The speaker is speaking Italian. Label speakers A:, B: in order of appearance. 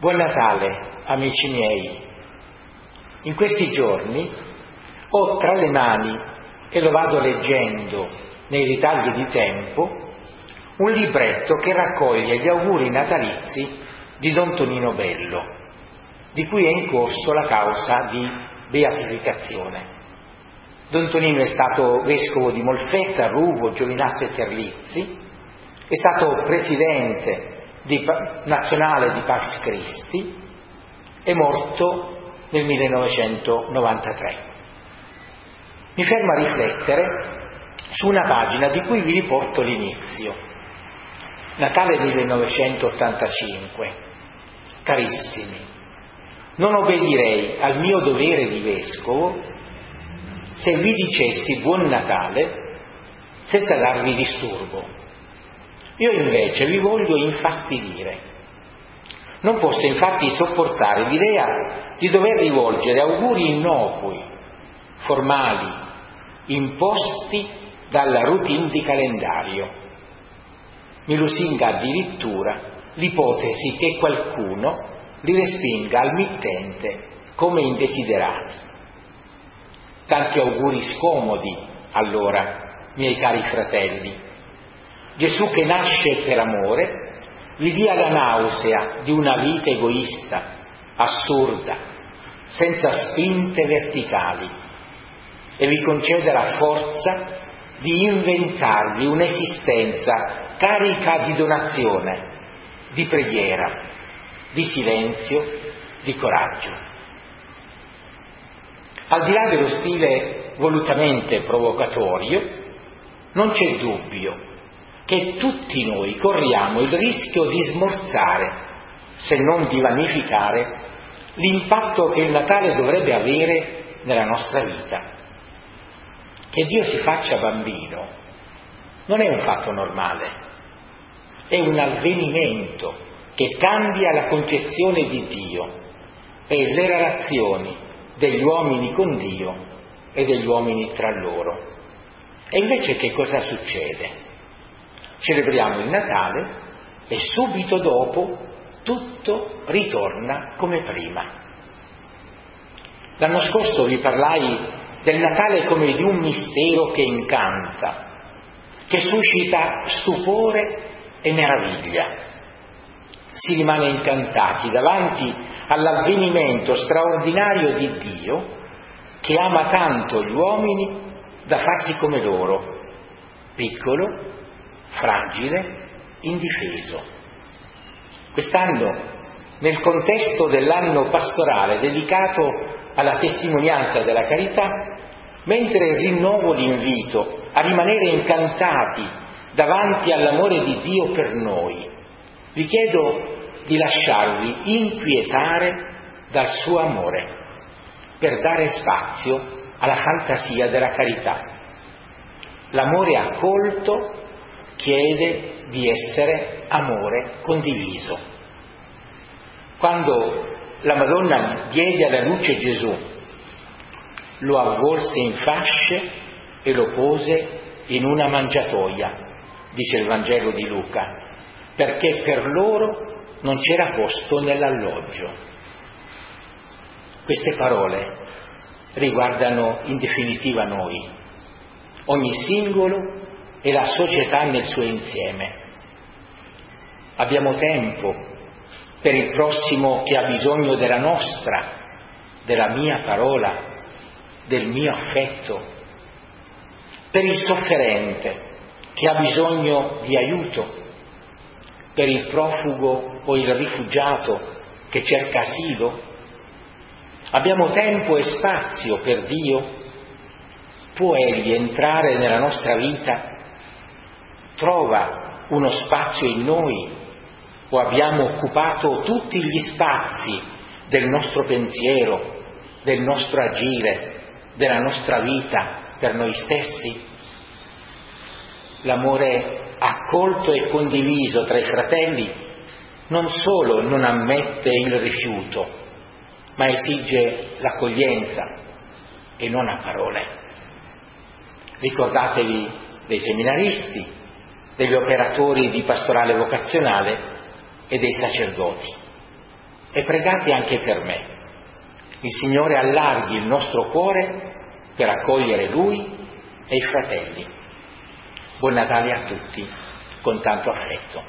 A: Buon Natale, amici miei. In questi giorni ho tra le mani, e lo vado leggendo nei ritagli di tempo, un libretto che raccoglie gli auguri natalizi di Don Tonino Bello, di cui è in corso la causa di beatificazione. Don Tonino è stato vescovo di Molfetta, Ruvo, Giovinazzo e Terlizzi, è stato presidente di, nazionale di Pax Christi, è morto nel 1993. Mi fermo a riflettere su una pagina di cui vi riporto l'inizio. Natale 1985. Carissimi, non obbedirei al mio dovere di vescovo se vi dicessi buon Natale senza darvi disturbo. Io invece vi voglio infastidire. Non posso infatti sopportare l'idea di dover rivolgere auguri innocui, formali, imposti dalla routine di calendario. Mi lusinga addirittura l'ipotesi che qualcuno li respinga al mittente come indesiderati. Tanti auguri scomodi, allora, miei cari fratelli, Gesù che nasce per amore vi dia la nausea di una vita egoista, assurda, senza spinte verticali e vi conceda la forza di inventarvi un'esistenza carica di donazione, di preghiera, di silenzio, di coraggio. Al di là dello stile volutamente provocatorio, non c'è dubbio che tutti noi corriamo il rischio di smorzare, se non di vanificare, l'impatto che il Natale dovrebbe avere nella nostra vita. Che Dio si faccia bambino non è un fatto normale, è un avvenimento che cambia la concezione di Dio e le relazioni degli uomini con Dio e degli uomini tra loro. E invece che cosa succede? Celebriamo il Natale e subito dopo tutto ritorna come prima. L'anno scorso vi parlai del Natale come di un mistero che incanta, che suscita stupore e meraviglia. Si rimane incantati davanti all'avvenimento straordinario di Dio che ama tanto gli uomini da farsi come loro, piccolo, fragile, indifeso. Quest'anno, nel contesto dell'anno pastorale dedicato alla testimonianza della carità, mentre rinnovo l'invito a rimanere incantati davanti all'amore di Dio per noi, vi chiedo di lasciarvi inquietare dal suo amore per dare spazio alla fantasia della carità. L'amore accolto chiede di essere amore condiviso. Quando la Madonna diede alla luce Gesù, lo avvolse in fasce e lo pose in una mangiatoia, dice il Vangelo di Luca, perché per loro non c'era posto nell'alloggio. Queste parole riguardano in definitiva noi, ogni singolo e la società nel suo insieme. Abbiamo tempo per il prossimo che ha bisogno della nostra, della mia parola, del mio affetto, per il sofferente che ha bisogno di aiuto, per il profugo o il rifugiato che cerca asilo. Abbiamo tempo e spazio per Dio. Può Egli entrare nella nostra vita trova uno spazio in noi o abbiamo occupato tutti gli spazi del nostro pensiero, del nostro agire, della nostra vita per noi stessi? L'amore accolto e condiviso tra i fratelli non solo non ammette il rifiuto, ma esige l'accoglienza e non a parole. Ricordatevi dei seminaristi, degli operatori di pastorale vocazionale e dei sacerdoti. e pregate anche per me. Il Signore allarghi il nostro cuore per accogliere Lui e i fratelli. Buon Natale a tutti, con tanto affetto.